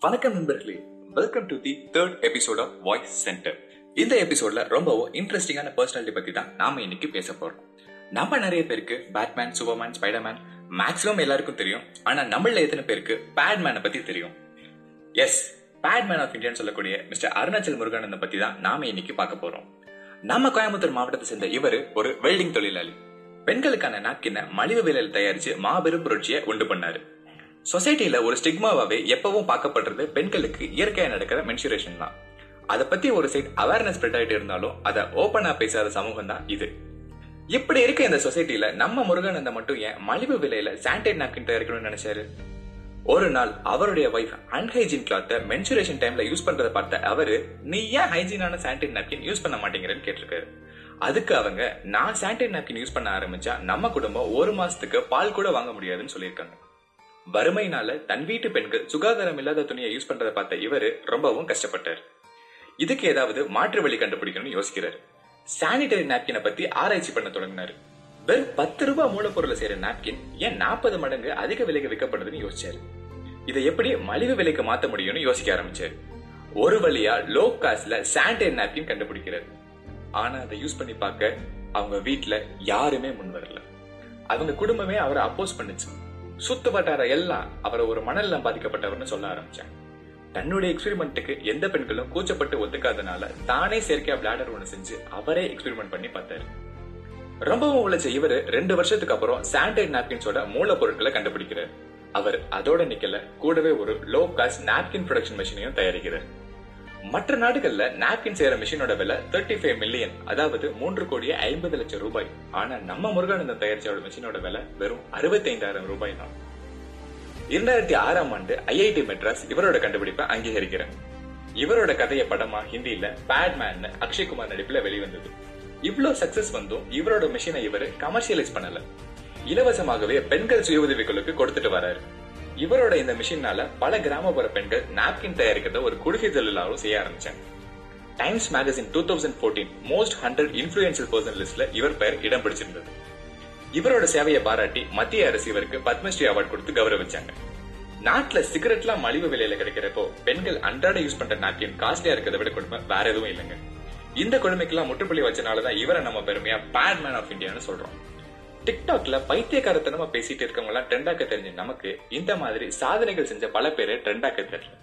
வணக்கம் நண்பர்களே. Welcome to the third episode of Voice Centre இந்த எபிசோட்ல ரொம்பவும் இன்ட்ரெஸ்டிங்கான பர்சனாலிட்டி பத்தி தான் நாம இன்னைக்கு பேச போறோம். நம்ம நிறைய பேருக்கு பேட்மேன் சூப்பர்மேன் ஸ்பைடர்மேன் மேக்ஸிமம் எல்லாருக்கும் தெரியும். ஆனா நம்மள எத்தனை பேருக்கு பேட்மேனை பத்தி தெரியும்? எஸ் பேட்மேன் ஆஃப் இந்தியான்னு சொல்லக்கூடிய மிஸ்டர் அருணாச்சல் முருகானந்த பத்தி தான் நாம இன்னைக்கு பார்க்க போறோம். நம்ம கோயம்புத்தூர் மாவட்டத்தை சேர்ந்த இவர் ஒரு வெல்டிங் தொழிலாளி. பெண்களுக்கான நாப்கினை மலிவு விலையில் தயாரிச்சு மாபெரும் புரட்சியை உண்டு பண்ணாரு. சொசைட்டில ஒரு ஸ்டிக்மாவாவே எப்பவும் பார்க்கப்படுறது பெண்களுக்கு இயற்கையா நடக்கிற மென்சுரேஷன் தான். அதை பத்தி ஒரு சைட் அவேர்னஸ் ஸ்ப்ரெட் ஆயிட்டு இருந்தாலும் அதை ஓப்பனா பேசாத சமூகம் தான் இது. இப்படி இருக்க இந்த சொசைட்டில நம்ம முருகானந்தம் மட்டும் ஏன் மலிவு விலையில சானிடைட் நாப்கின் தயாரிக்கணும்னு நினைச்சாரு? ஒரு நாள் அவருடைய வைஃப் அன்ஹைஜீன் கிளாத்த மென்சுரேஷன் டைம்ல யூஸ் பண்றதை பார்த்த அவரு நீ ஏன் ஹைஜீனான சானிடைட் நாப்கின் யூஸ் பண்ண மாட்டேங்கிறன்னு கேட்டிருக்காரு. அதுக்கு அவங்க நான் சானிடைட் நாப்கின் யூஸ் பண்ண ஆரம்பிச்சா நம்ம குடும்பம் ஒரு மாசத்துக்கு பால் கூட வாங்க முடியாதுன்னு சொல்லியிருக்காங்க. வறுமையினால தன் வீட்டு பெண்கள் சுகாதாரம் இல்லாத துணியை யூஸ் பண்றதை பார்த்த இவரு ரொம்பவும் கஷ்டப்பட்டார். இதுக்கு ஏதாவது மாற்று வழி கண்டுபிடிக்கணும்னு யோசிக்கிறார். சானிடரி நாப்கினை பத்தி ஆராய்ச்சி பண்ண தொடங்கினாரு. வெறும் பத்து ரூபாய் மூலப்பொருளை செய்யற நாப்கின் ஏன் நாற்பது மடங்கு அதிக விலைக்கு விற்கப்படுதுன்னு யோசிச்சாரு. இதை எப்படி மலிவு விலைக்கு மாத்த முடியும்னு யோசிக்க ஆரம்பிச்சாரு. ஒரு வழியா லோ காஸ்ட்ல சானிடரி நாப்கின் கண்டுபிடிக்கிறாரு. ஆனா அதை யூஸ் பண்ணி பார்க்க அவங்க வீட்டுல யாருமே முன் வரல. அவங்க குடும்பமே அவரை அப்போஸ் பண்ணுச்சு. சுத்து வட்டார எல்லாம் அவரை ஒரு மணல்ல பாதிக்கப்பட்டவர்னு சொல்ல ஆரம்பிச்சாங்க. தன்னுடைய எக்ஸ்பெரிமெண்ட்டுக்கு எந்த பெண்களும் கூச்சப்பட்டு ஒத்துக்காதனால தானே செயற்கையா பிளாடர் ஒண்ணு செஞ்சு அவரே எக்ஸ்பெரிமெண்ட் பண்ணி பார்த்தாரு. ரொம்பவும் உழைச்ச இவரு ரெண்டு வருஷத்துக்கு அப்புறம் சானிடைட் நாப்கின்ஸோட மூலப்பொருட்களை கண்டுபிடிக்கிறார். அவர் அதோட நிக்கல கூடவே ஒரு லோ காஸ்ட் நாப்கின் ப்ரொடக்ஷன் மிஷினையும் தயாரிக்கிறார். மற்ற நாடுகள்ல நாப்கின் செய்யற மிஷினோட விலை தேர்ட்டி ஃபைவ் மில்லியன் அதாவது மூன்று கோடியே ஐம்பது லட்சம் ரூபாய். ஆனா நம்ம முருகானந்தம் தயாரிச்சோட மிஷினோட விலை வெறும் அறுபத்தைந்தாயிரம் ரூபாய் தான். இரண்டாயிரத்தி ஆறாம் ஆண்டு ஐஐடி மெட்ராஸ் இவரோட கண்டுபிடிப்பை அங்கீகரிக்கிறார். இவரோட கதையை படமா ஹிந்தியில பேட்மேன் அக்ஷய்குமார் நடிப்புல வெளிவந்தது. இவ்வளவு சக்சஸ் வந்தும் இவரோட மிஷினை இவர் கமர்ஷியலைஸ் பண்ணல. இலவசமாகவே பெண்கள் சுய உதவிகளுக்கு கொடுத்துட்டு வராரு. இவரோட இந்த மிஷினால பல கிராமப்புற பெண்கள் நாப்கின் தயாரிக்கிறத ஒரு குடுகை தொழிலாளரும் செய்ய ஆரம்பிச்சாங்க. Times magazine two thousand fourteen most hundred influential person லிஸ்ட்ல இவர் பெயர் இடம் பிடிச்சிருந்தது. இவரோட சேவையை பாராட்டி மத்திய அரசு இவருக்கு பத்மஸ்ரீ அவார்டு கொடுத்து கௌரவிச்சாங்க. நாட்டுல சிகரெட்லாம் மலிவு விலையில கிடைக்கிறப்போ பெண்கள் அன்றாட யூஸ் பண்ற நாப்கின் காஸ்ட்லியா இருக்கிறத விட கொடுமை வேற எதுவும் இல்லைங்க. இந்த கொடுமைக்கெல்லாம் முற்றுப்புள்ளி வச்சனாலதான் இவரை நம்ம பெருமையா பேட் மேன் ஆஃப் இந்தியான்னு சொல்றோம். டிக்டாக்ல பைத்தியக்காரத்தனமா பேசிட்டு இருக்கவங்க எல்லாம் ட்ரெண்டாக்க தெரிஞ்ச நமக்கு இந்த மாதிரி சாதனைகள் செஞ்ச பல பேரை ட்ரெண்டாக்க தெரியல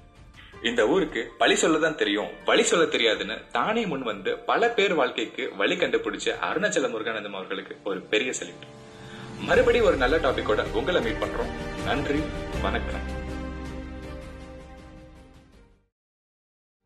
இந்த ஊருக்கு பழி சொல்லதான் தெரியும். வழி சொல்ல தெரியாதுன்னு தானே முன் வந்து பல பேர் வாழ்க்கைக்கு வழி கண்டுபிடிச்ச அருணாச்சல முருகானந்தம் அவர்களுக்கு ஒரு பெரிய செலிட் மறுபடி ஒரு நல்ல டாபிக்கோட உங்களை மீட் பண்றோம். நன்றி வணக்கம்.